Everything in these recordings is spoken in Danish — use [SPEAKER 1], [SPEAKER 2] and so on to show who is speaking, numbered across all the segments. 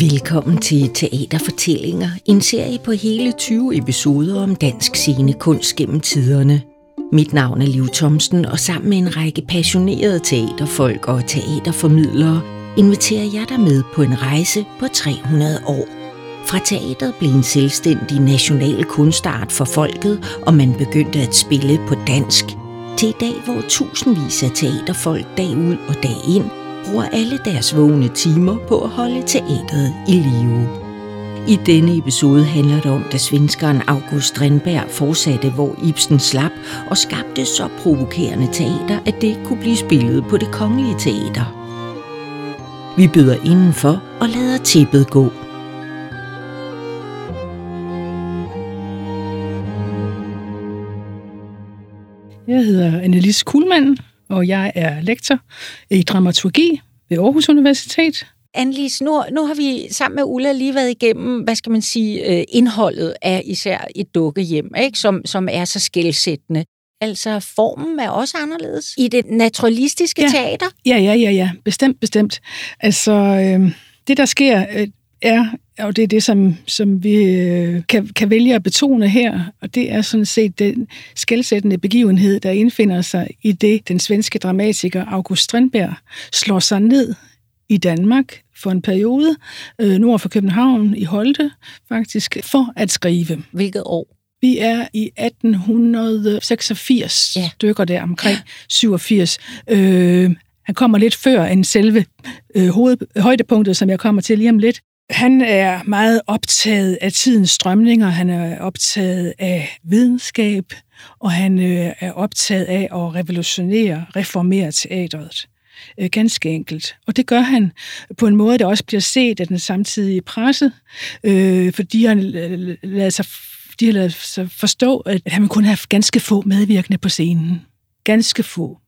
[SPEAKER 1] Velkommen til Teaterfortællinger, en serie på hele 20 episoder om dansk scenekunst gennem tiderne. Mit navn er Liv Thomsen, og sammen med en række passionerede teaterfolk og teaterformidlere inviterer jeg dig med på en rejse på 300 år. Fra teateret blev en selvstændig national kunstart for folket, og man begyndte at spille på dansk, til i dag, hvor tusindvis af teaterfolk dag ud og dag ind bruger alle deres vågne timer på at holde teateret i live. I denne episode handler det om, da svenskeren August Strindberg fortsatte, hvor Ibsen slap og skabte så provokerende teater, at det kunne blive spillet på det kongelige teater. Vi byder indenfor og lader tippet gå.
[SPEAKER 2] Jeg hedder Annelise Kuhlmann, og jeg er lektor i dramaturgi ved Aarhus Universitet.
[SPEAKER 1] Annelise, nu, nu har vi sammen med Ulla lige været igennem, hvad skal man sige, øh, indholdet af især et dukkehjem, ikke? Som, som er så skældsættende. Altså, formen er også anderledes i det naturalistiske
[SPEAKER 2] ja.
[SPEAKER 1] teater?
[SPEAKER 2] Ja, ja, ja, ja. Bestemt, bestemt. Altså, øh, det der sker, øh, er, og det er det, som, som vi øh, kan, kan vælge at betone her, og det er sådan set den skældsættende begivenhed, der indfinder sig i det, den svenske dramatiker August Strindberg slår sig ned i Danmark for en periode, øh, nord for København, i Holte faktisk, for at skrive.
[SPEAKER 1] Hvilket år?
[SPEAKER 2] Vi er i 1886 ja. stykker der, omkring ja. 87. Øh, han kommer lidt før end selve øh, hoved, højdepunktet, som jeg kommer til lige om lidt. Han er meget optaget af tidens strømninger, han er optaget af videnskab, og han øh, er optaget af at revolutionere, reformere teatret. Øh, ganske enkelt. Og det gør han på en måde, der også bliver set af den samtidige presse, øh, fordi han øh, lader sig, de har lavet sig forstå, at han kun have ganske få medvirkende på scenen. Ganske få.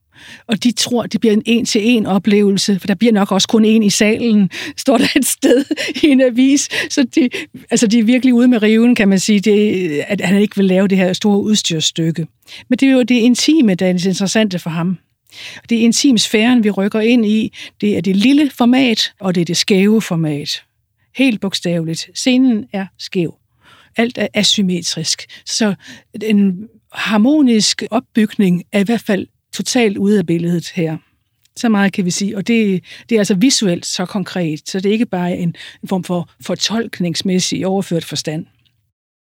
[SPEAKER 2] Og de tror, det bliver en en-til-en oplevelse, for der bliver nok også kun en i salen, står der et sted i en avis. Så de, altså de er virkelig ude med riven, kan man sige, det, at han ikke vil lave det her store udstyrsstykke. Men det er jo det intime, der er det interessante for ham. Det er intimsfæren, vi rykker ind i. Det er det lille format, og det er det skæve format. Helt bogstaveligt. Scenen er skæv. Alt er asymmetrisk. Så en harmonisk opbygning er i hvert fald totalt ude af billedet her. Så meget kan vi sige. Og det, det er altså visuelt så konkret, så det er ikke bare en, en form for fortolkningsmæssig overført forstand.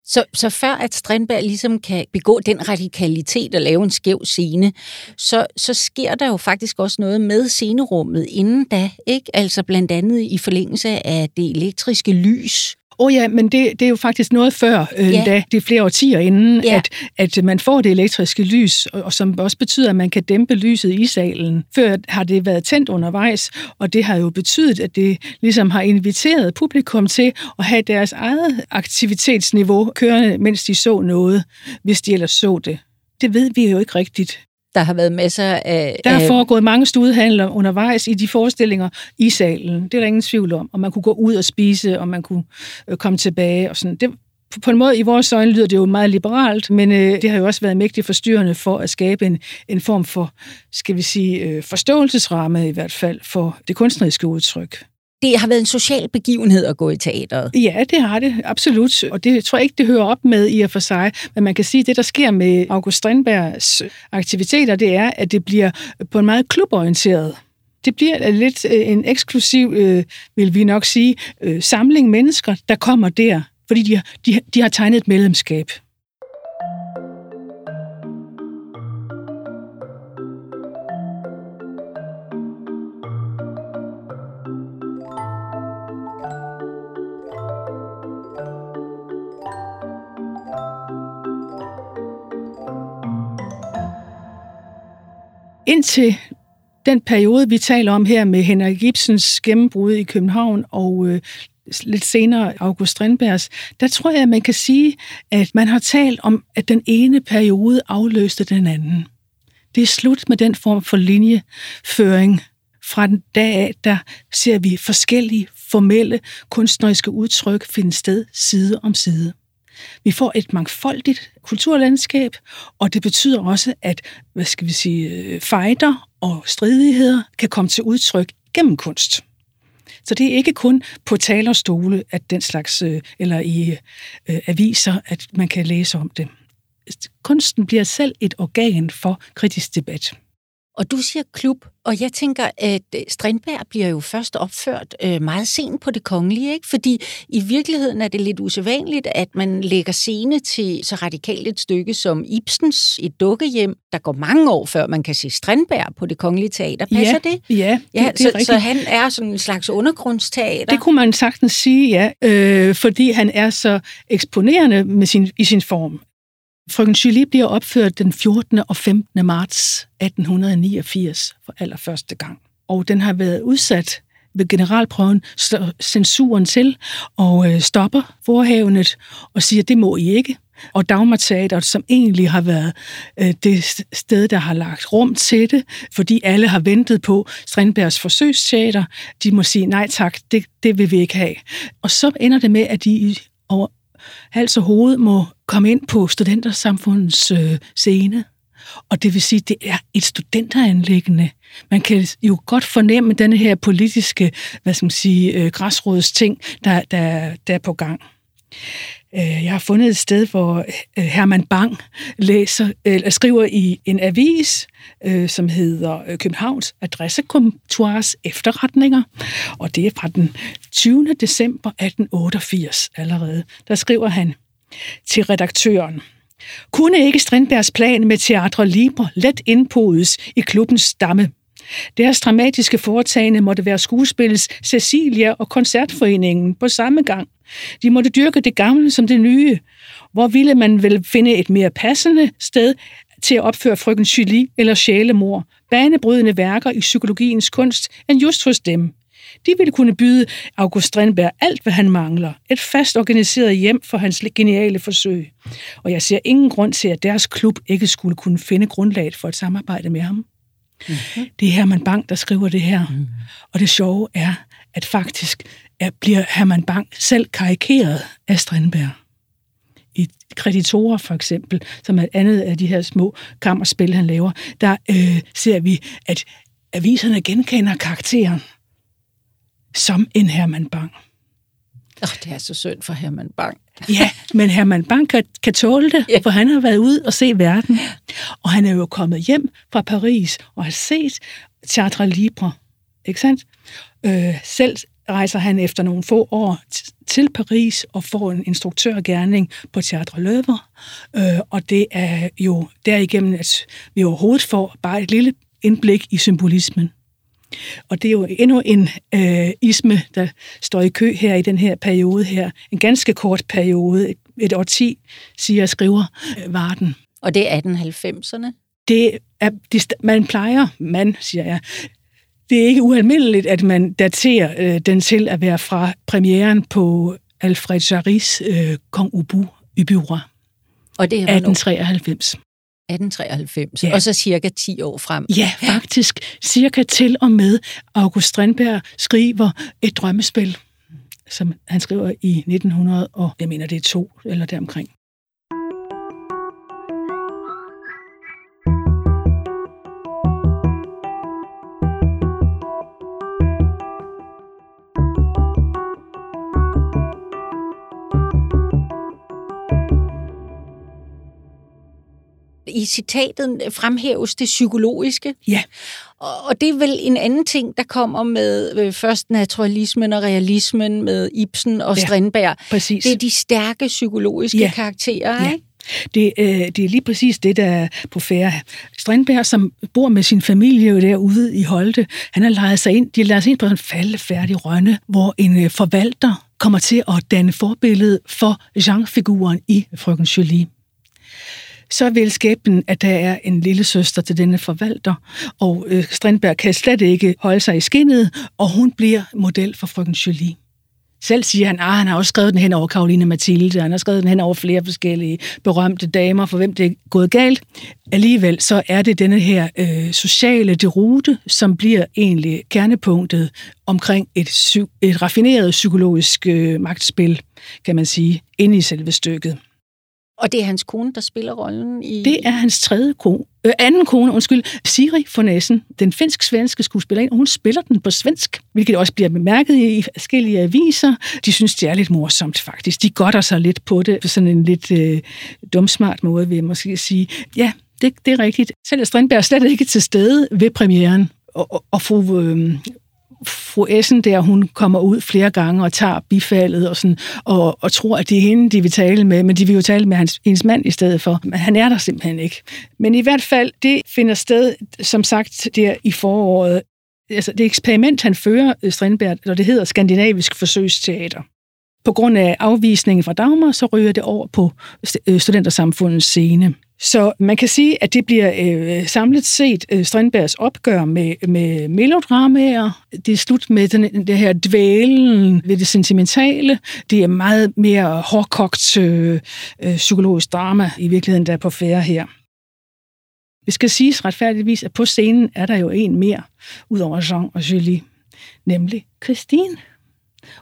[SPEAKER 1] Så, så før at Strindberg ligesom kan begå den radikalitet og lave en skæv scene, så, så sker der jo faktisk også noget med scenerummet inden da, ikke? Altså blandt andet i forlængelse af det elektriske lys,
[SPEAKER 2] Åh oh ja, men det, det er jo faktisk noget før, øh, ja. da det er flere årtier inden, ja. at, at man får det elektriske lys, og, og som også betyder, at man kan dæmpe lyset i salen. Før har det været tændt undervejs, og det har jo betydet, at det ligesom har inviteret publikum til at have deres eget aktivitetsniveau kørende, mens de så noget, hvis de ellers så det. Det ved vi jo ikke rigtigt.
[SPEAKER 1] Der har været masser af...
[SPEAKER 2] Der har foregået mange studehandler undervejs i de forestillinger i salen. Det er der ingen tvivl om. Og man kunne gå ud og spise, og man kunne øh, komme tilbage og sådan. Det, på en måde i vores øjne lyder det jo meget liberalt, men øh, det har jo også været mægtigt forstyrrende for at skabe en, en form for, skal vi sige, øh, forståelsesramme i hvert fald for det kunstneriske udtryk
[SPEAKER 1] det har været en social begivenhed at gå i teateret.
[SPEAKER 2] Ja, det har det, absolut. Og det tror jeg ikke, det hører op med i og for sig. Men man kan sige, at det, der sker med August Strindbergs aktiviteter, det er, at det bliver på en meget kluborienteret det bliver lidt øh, en eksklusiv, øh, vil vi nok sige, øh, samling mennesker, der kommer der, fordi de, de, de har tegnet et medlemskab. Indtil den periode, vi taler om her med Henrik Ibsens gennembrud i København og øh, lidt senere August Strindbergs, der tror jeg, at man kan sige, at man har talt om, at den ene periode afløste den anden. Det er slut med den form for linjeføring. Fra den dag af, der ser vi forskellige formelle kunstneriske udtryk finde sted side om side. Vi får et mangfoldigt kulturlandskab, og det betyder også, at hvad skal vi sige, øh, fejder og stridigheder kan komme til udtryk gennem kunst. Så det er ikke kun på talerstole, at den slags, øh, eller i øh, aviser, at man kan læse om det. Kunsten bliver selv et organ for kritisk debat.
[SPEAKER 1] Og du siger klub, og jeg tænker, at øh, Strindberg bliver jo først opført øh, meget sent på det kongelige, ikke? fordi i virkeligheden er det lidt usædvanligt, at man lægger scene til så radikalt et stykke som Ibsens Et dukkehjem. Der går mange år, før man kan se Strindberg på det kongelige teater. Passer
[SPEAKER 2] ja,
[SPEAKER 1] det?
[SPEAKER 2] Ja,
[SPEAKER 1] ja det, det er så, så han er sådan en slags undergrundsteater?
[SPEAKER 2] Det kunne man sagtens sige, ja, øh, fordi han er så eksponerende med sin, i sin form. Frøken Julie bliver opført den 14. og 15. marts 1889 for allerførste gang. Og den har været udsat ved generalprøven, censuren til, og øh, stopper forhavenet og siger, det må I ikke. Og Dagmar Teateret, som egentlig har været øh, det sted, der har lagt rum til det, fordi alle har ventet på Strindbergs forsøgsteater, de må sige, nej tak, det, det vil vi ikke have. Og så ender det med, at de over hals og hoved må kom ind på studentersamfundets øh, scene. Og det vil sige, at det er et studenteranlæggende. Man kan jo godt fornemme denne her politiske, hvad skal man sige, øh, græsrådsting, der, der, der er på gang. Øh, jeg har fundet et sted, hvor øh, Herman Bang læser, eller skriver i en avis, øh, som hedder øh, Københavns Adressekontors efterretninger, og det er fra den 20. december 1888 allerede. Der skriver han til redaktøren, kunne ikke Strindbergs plan med Teatre Libre let indpodes i klubbens stamme? Deres dramatiske foretagende måtte være skuespillets Cecilia og Koncertforeningen på samme gang. De måtte dyrke det gamle som det nye. Hvor ville man vel finde et mere passende sted til at opføre frøken Julie eller sjælemor, banebrydende værker i psykologiens kunst, end just hos dem. De ville kunne byde August Strindberg alt, hvad han mangler. Et fast organiseret hjem for hans geniale forsøg. Og jeg ser ingen grund til, at deres klub ikke skulle kunne finde grundlaget for et samarbejde med ham. Mm-hmm. Det er Herman Bang, der skriver det her. Mm. Og det sjove er, at faktisk er, bliver Herman Bang selv karikeret af Strindberg. I Kreditorer for eksempel, som er et andet af de her små kammerspil, han laver, der øh, ser vi, at aviserne genkender karakteren som en Herman Bang.
[SPEAKER 1] Oh, det er så synd for Herman Bang.
[SPEAKER 2] ja, men Herman Bang kan, kan tåle det, ja. for han har været ude og se verden. Og han er jo kommet hjem fra Paris og har set Teatre Libre. Ikke sandt? Øh, selv rejser han efter nogle få år til Paris og får en instruktørgærning på Teatre Løver. Øh, og det er jo derigennem, at vi overhovedet får bare et lille indblik i symbolismen. Og det er jo endnu en øh, isme, der står i kø her i den her periode her. En ganske kort periode, et, et årti, siger og skriver øh, Varden.
[SPEAKER 1] Og det er 1890'erne?
[SPEAKER 2] Det er, det, man plejer, man siger jeg, det er ikke ualmindeligt, at man daterer øh, den til at være fra premieren på Alfred Jarrys øh, Kong Ubu i Byra. Og det er 1893.
[SPEAKER 1] 1893, ja. og så cirka 10 år frem.
[SPEAKER 2] Ja, faktisk cirka til og med August Strindberg skriver et drømmespil, som han skriver i 1900, og jeg mener det er to eller deromkring.
[SPEAKER 1] I citatet fremhæves det psykologiske.
[SPEAKER 2] Ja.
[SPEAKER 1] Og det er vel en anden ting, der kommer med øh, først naturalismen og realismen med Ibsen og ja, Strindberg.
[SPEAKER 2] Præcis.
[SPEAKER 1] Det er de stærke psykologiske ja. karakterer, ja. ikke?
[SPEAKER 2] Det, øh, det er lige præcis det, der er på færre. Strindberg, som bor med sin familie derude i Holte, han har lejet sig ind, de har lejet sig ind på en faldefærdig rønne, hvor en øh, forvalter kommer til at danne forbillede for Jean-figuren i Frøken Julie så vil skæbnen, at der er en lille søster til denne forvalter, og øh, Strindberg kan slet ikke holde sig i skinnet, og hun bliver model for frøken Julie. Selv siger han, at ah, han har også skrevet den hen over Karoline Mathilde, han har skrevet den hen over flere forskellige berømte damer, for hvem det er gået galt. Alligevel så er det denne her øh, sociale derute, som bliver egentlig kernepunktet omkring et, et raffineret psykologisk øh, magtspil, kan man sige, inde i selve stykket.
[SPEAKER 3] Og det er hans kone, der spiller rollen i...
[SPEAKER 2] Det er hans tredje kone. Øh, anden kone, undskyld, Siri Fornæsen, den finsk-svenske skuespillerinde, hun spiller den på svensk, hvilket også bliver bemærket i forskellige aviser. De synes, det er lidt morsomt, faktisk. De godter sig lidt på det, på sådan en lidt øh, dumsmart måde, vil jeg måske sige. Ja, det, det er rigtigt. Selv Strindberg er slet ikke til stede ved premieren, og, og, og fru, øh, fru Essen der, hun kommer ud flere gange og tager bifaldet og, sådan, og, og tror, at det er hende, de vil tale med, men de vil jo tale med hans, hendes mand i stedet for. Men han er der simpelthen ikke. Men i hvert fald, det finder sted, som sagt, der i foråret. Altså, det eksperiment, han fører, øh, Strindberg, og det hedder Skandinavisk Forsøgsteater. På grund af afvisningen fra Dagmar, så ryger det over på øh, Studentersamfundets scene. Så man kan sige, at det bliver øh, samlet set øh, Strindbergs opgør med, med melodramaer. Det er slut med den, det her dvælen ved det sentimentale. Det er meget mere hårdkogt øh, øh, psykologisk drama i virkeligheden, der er på færre her. Vi skal siges retfærdigvis, at på scenen er der jo en mere, ud over Jean og Julie, nemlig Christine.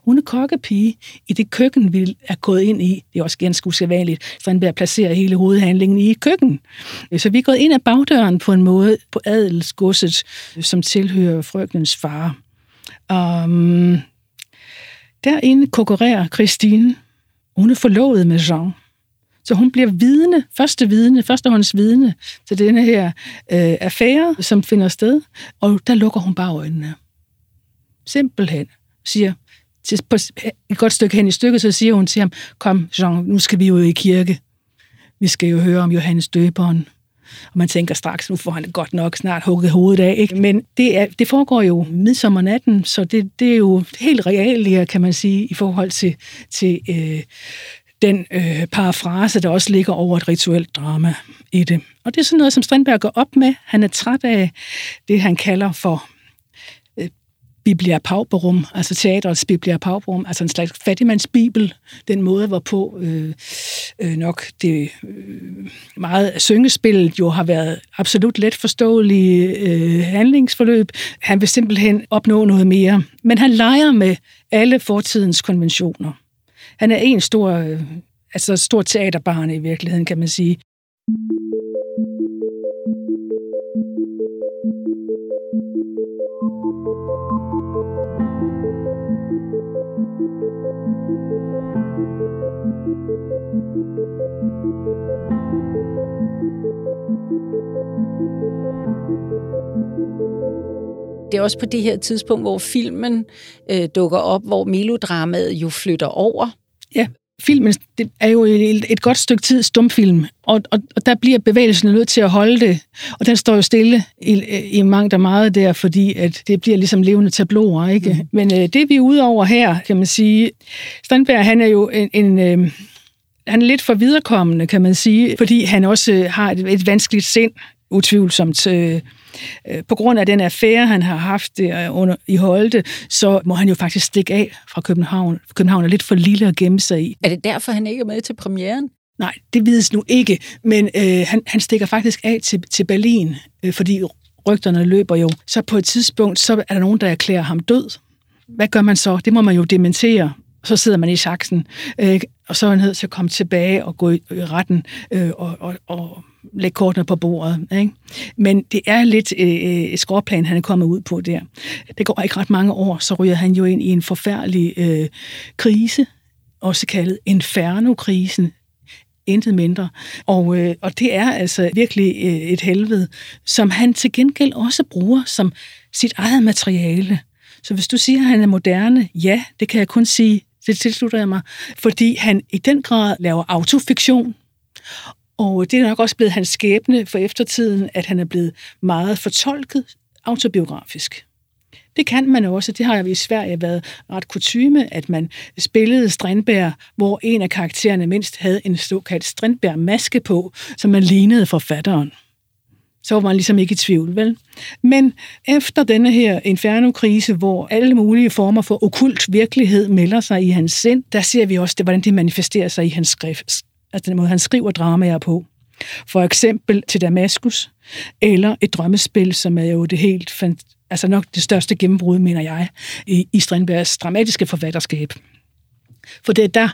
[SPEAKER 2] Hun er kokkepige i det køkken, vi er gået ind i. Det er også ganske usædvanligt. Strindberg placerer hele hovedhandlingen i køkken. Så vi er gået ind ad bagdøren på en måde på adelsgodset, som tilhører frøkenens far. Um, derinde konkurrerer Christine. Hun er forlovet med Jean. Så hun bliver vidne, første vidne, førstehånds vidne til denne her øh, affære, som finder sted. Og der lukker hun bare øjnene. Simpelthen siger, til, på et godt stykke hen i stykket, så siger hun til ham, kom Jean, nu skal vi jo i kirke. Vi skal jo høre om Johannes døberen. Og man tænker straks, nu får han det godt nok snart hugget hovedet af. Ikke? Men det, er, det foregår jo midsommernatten, så det, det er jo helt realier, kan man sige, i forhold til, til øh, den øh, parafrase, der også ligger over et rituelt drama i det. Og det er sådan noget, som Strindberg går op med. Han er træt af det, han kalder for Biblia Pauperum, altså teaterets Biblia Pauperum, altså en slags fattigmandsbibel, den måde, hvorpå øh, øh, nok det øh, meget syngespillet jo har været absolut let forståelige øh, handlingsforløb. Han vil simpelthen opnå noget mere. Men han leger med alle fortidens konventioner. Han er en stor, øh, altså stor teaterbarn i virkeligheden, kan man sige.
[SPEAKER 3] Det er også på det her tidspunkt, hvor filmen øh, dukker op, hvor melodramaet jo flytter over.
[SPEAKER 2] Ja, filmen det er jo et, et godt stykke tid stumfilm, og, og, og der bliver bevægelsen nødt til at holde det, og den står jo stille i, i mangt og meget der, fordi at det bliver ligesom levende tabloer, ikke? Mm. Men øh, det vi er ude over her, kan man sige, Strandberg, han er jo en, en øh, han er lidt for viderekommende, kan man sige, fordi han også øh, har et, et vanskeligt sind, utvivlsomt. Øh, Øh, på grund af den affære, han har haft under, i Holte, så må han jo faktisk stikke af fra København. København er lidt for lille at gemme sig i.
[SPEAKER 3] Er det derfor, han ikke er med til premieren?
[SPEAKER 2] Nej, det vides nu ikke, men øh, han, han stikker faktisk af til, til Berlin, øh, fordi rygterne løber jo. Så på et tidspunkt, så er der nogen, der erklærer ham død. Hvad gør man så? Det må man jo dementere. Så sidder man i saksen, øh, og så er han nødt til at komme tilbage og gå i, i retten øh, og, og, og lægge kortene på bordet. Ikke? Men det er lidt øh, øh, et skråplan, han er kommet ud på der. Det går ikke ret mange år, så ryger han jo ind i en forfærdelig øh, krise, også kaldet Inferno-krisen, intet mindre. Og, øh, og det er altså virkelig øh, et helvede, som han til gengæld også bruger som sit eget materiale. Så hvis du siger, at han er moderne, ja, det kan jeg kun sige, det tilslutter jeg mig, fordi han i den grad laver autofiktion, og det er nok også blevet hans skæbne for eftertiden, at han er blevet meget fortolket autobiografisk. Det kan man også. Det har jo i Sverige været ret kutyme, at man spillede Strindberg, hvor en af karaktererne mindst havde en såkaldt Strindberg-maske på, som man lignede forfatteren. Så var man ligesom ikke i tvivl, vel? Men efter denne her inferno-krise, hvor alle mulige former for okult virkelighed melder sig i hans sind, der ser vi også, det, hvordan det manifesterer sig i hans skrift, altså den måde, han skriver dramaer på. For eksempel til Damaskus, eller et drømmespil, som er jo det helt, altså nok det største gennembrud, mener jeg, i, i Strindbergs dramatiske forfatterskab. For det er der,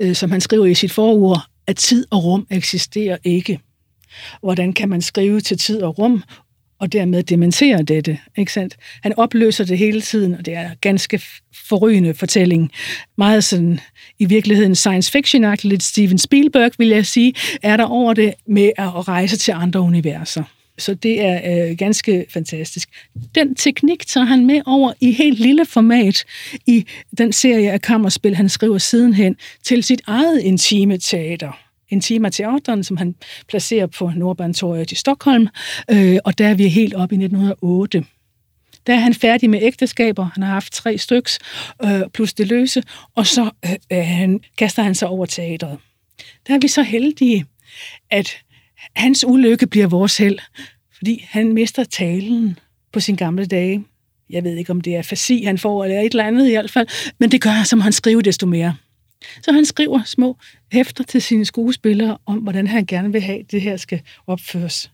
[SPEAKER 2] øh, som han skriver i sit forord, at tid og rum eksisterer ikke. Hvordan kan man skrive til tid og rum, og dermed dementerer dette. Ikke sandt? Han opløser det hele tiden, og det er en ganske forrygende fortælling. Meget sådan, i virkeligheden science fiction lidt Steven Spielberg, vil jeg sige, er der over det med at rejse til andre universer. Så det er øh, ganske fantastisk. Den teknik tager han med over i helt lille format i den serie af kammerspil, han skriver sidenhen, til sit eget intime teater. Intima Teateren, som han placerer på Nordbanetorget i Stockholm, øh, og der er vi helt op i 1908. Der er han færdig med ægteskaber. Han har haft tre styks, øh, plus det løse, og så øh, øh, han, kaster han sig over teatret. Der er vi så heldige, at hans ulykke bliver vores held, fordi han mister talen på sin gamle dage. Jeg ved ikke, om det er fasi, han får, eller et eller andet i hvert fald, men det gør, som han skriver desto mere. Så han skriver små hæfter til sine skuespillere om, hvordan han gerne vil have, at det her skal opføres.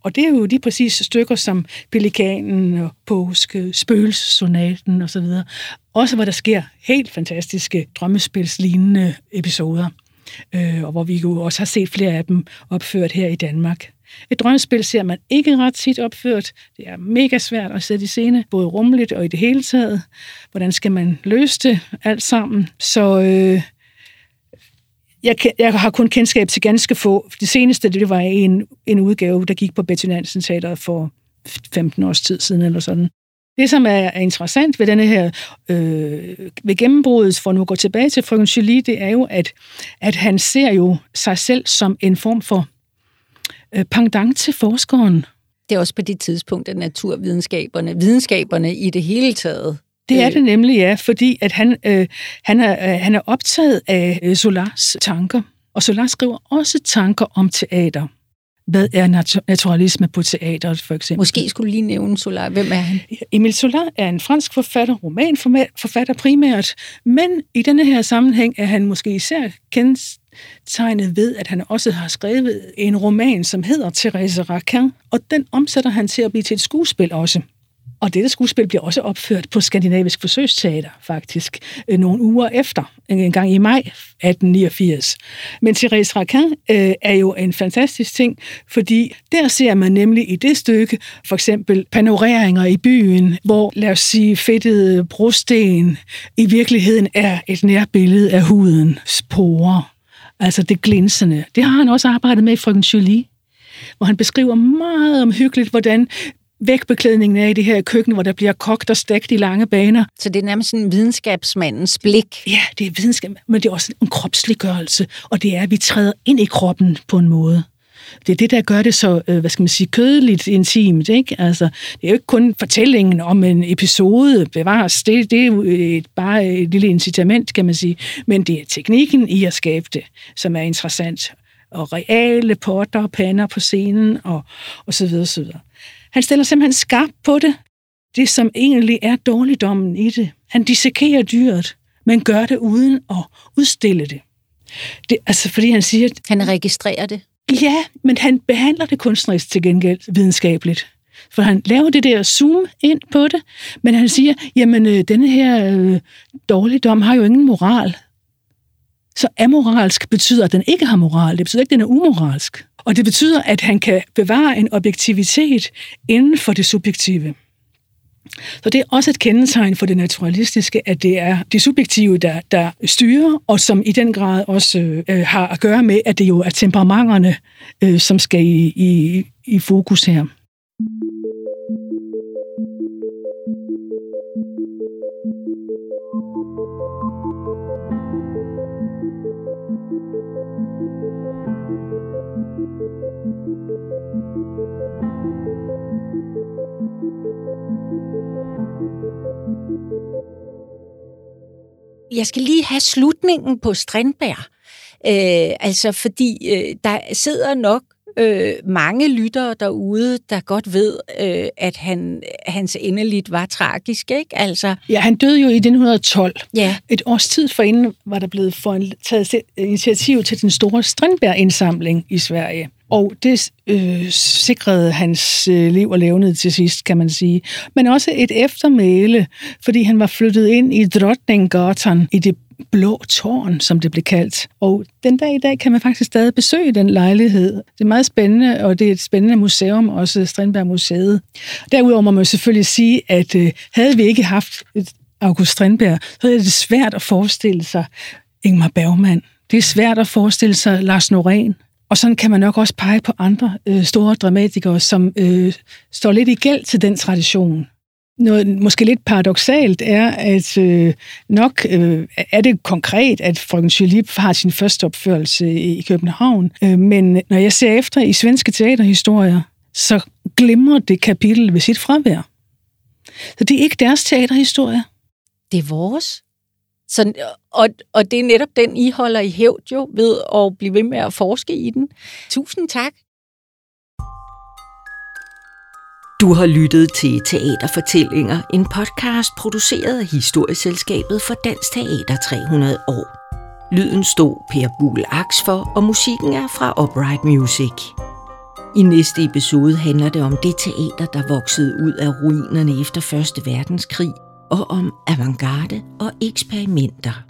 [SPEAKER 2] Og det er jo de præcis stykker som Pelikanen og Påske, Spøgelsesonaten osv. Også hvor der sker helt fantastiske drømmespilslignende episoder, øh, og hvor vi jo også har set flere af dem opført her i Danmark. Et drømmespil ser man ikke ret tit opført. Det er mega svært at sætte i scene, både rummeligt og i det hele taget. Hvordan skal man løse det alt sammen? Så øh, jeg, jeg har kun kendskab til ganske få. Det seneste, det var en, en udgave, der gik på Betty Nansen Teater for 15 års tid siden eller sådan. Det, som er interessant ved denne her, øh, ved gennembruddet, for nu at gå tilbage til frøken Julie, det er jo, at, at han ser jo sig selv som en form for pendant til forskeren.
[SPEAKER 3] Det er også på det tidspunkt, at naturvidenskaberne, videnskaberne i det hele taget
[SPEAKER 2] det er øh. det nemlig, ja, fordi at han, øh, han, er, øh, han er optaget af øh, Solars tanker, og Solar skriver også tanker om teater. Hvad er naturalisme på teateret, for eksempel?
[SPEAKER 3] Måske skulle du lige nævne Solar. Hvem er han?
[SPEAKER 2] Emil Solar er en fransk forfatter, romanforfatter primært, men i denne her sammenhæng er han måske især kendetegnet ved, at han også har skrevet en roman, som hedder Thérèse Raquin, og den omsætter han til at blive til et skuespil også. Og dette skuespil bliver også opført på Skandinavisk Forsøgsteater, faktisk, øh, nogle uger efter, en gang i maj 1889. Men Therese Raquin øh, er jo en fantastisk ting, fordi der ser man nemlig i det stykke for eksempel panoreringer i byen, hvor, lad os sige, fedtede brosten i virkeligheden er et nærbillede af hudens porer. Altså det glinsende. Det har han også arbejdet med i Frøken Julie hvor han beskriver meget omhyggeligt, hvordan vægbeklædningen er i det her køkken, hvor der bliver kogt og stegt i lange baner.
[SPEAKER 3] Så det er nærmest sådan videnskabsmandens blik.
[SPEAKER 2] Ja, det er videnskab, men det er også en kropsliggørelse, og det er, at vi træder ind i kroppen på en måde. Det er det, der gør det så, øh, hvad skal man sige, kødeligt intimt, ikke? Altså, det er jo ikke kun fortællingen om en episode bevares, det, det er jo et, bare et lille incitament, kan man sige, men det er teknikken i at skabe det, som er interessant. Og reale potter og pander på scenen, og, og så videre, så videre. Han stiller simpelthen skarpt på det. Det, som egentlig er dårligdommen i det. Han dissekerer dyret, men gør det uden at udstille det. det altså, fordi han siger... At,
[SPEAKER 3] han registrerer det?
[SPEAKER 2] Ja, men han behandler det kunstnerisk til gengæld videnskabeligt. For han laver det der zoom ind på det, men han siger, jamen, øh, denne her øh, dårligdom har jo ingen moral. Så amoralsk betyder, at den ikke har moral. Det betyder ikke, at den er umoralsk. Og det betyder, at han kan bevare en objektivitet inden for det subjektive. Så det er også et kendetegn for det naturalistiske, at det er det subjektive, der, der styrer, og som i den grad også øh, har at gøre med, at det jo er temperamenterne, øh, som skal i, i, i fokus her.
[SPEAKER 3] Jeg skal lige have slutningen på Strindberg. Øh, altså, fordi øh, der sidder nok øh, mange lyttere derude, der godt ved, øh, at han, hans endeligt var tragisk, ikke? Altså...
[SPEAKER 2] Ja, han døde jo i 1912. Ja. Et års tid forinden var der blevet taget initiativ til den store Strindberg-indsamling i Sverige. Og det øh, sikrede hans øh, liv og levned til sidst, kan man sige. Men også et eftermæle, fordi han var flyttet ind i Drottninggatan i det Blå Tårn, som det blev kaldt. Og den dag i dag kan man faktisk stadig besøge den lejlighed. Det er meget spændende, og det er et spændende museum, også Strindberg Museet. Derudover må man selvfølgelig sige, at øh, havde vi ikke haft øh, August Strindberg, så er det svært at forestille sig Ingmar Bergman. Det er svært at forestille sig Lars Norén. Og sådan kan man nok også pege på andre øh, store dramatikere, som øh, står lidt i gæld til den tradition. Noget måske lidt paradoxalt er, at øh, nok øh, er det konkret, at frøken Tulip har sin første opførelse i København. Øh, men når jeg ser efter i svenske teaterhistorier, så glemmer det kapitel ved sit fravær. Så det er ikke deres teaterhistorie.
[SPEAKER 3] Det er vores. Så, og, og det er netop den, I holder i hævd jo ved at blive ved med at forske i den. Tusind tak.
[SPEAKER 1] Du har lyttet til Teaterfortællinger, en podcast produceret af Historieselskabet for Dansk Teater 300 år. Lyden stod Per Buhl Aks for, og musikken er fra Upright Music. I næste episode handler det om det teater, der voksede ud af ruinerne efter 1. verdenskrig, og om avantgarde og eksperimenter.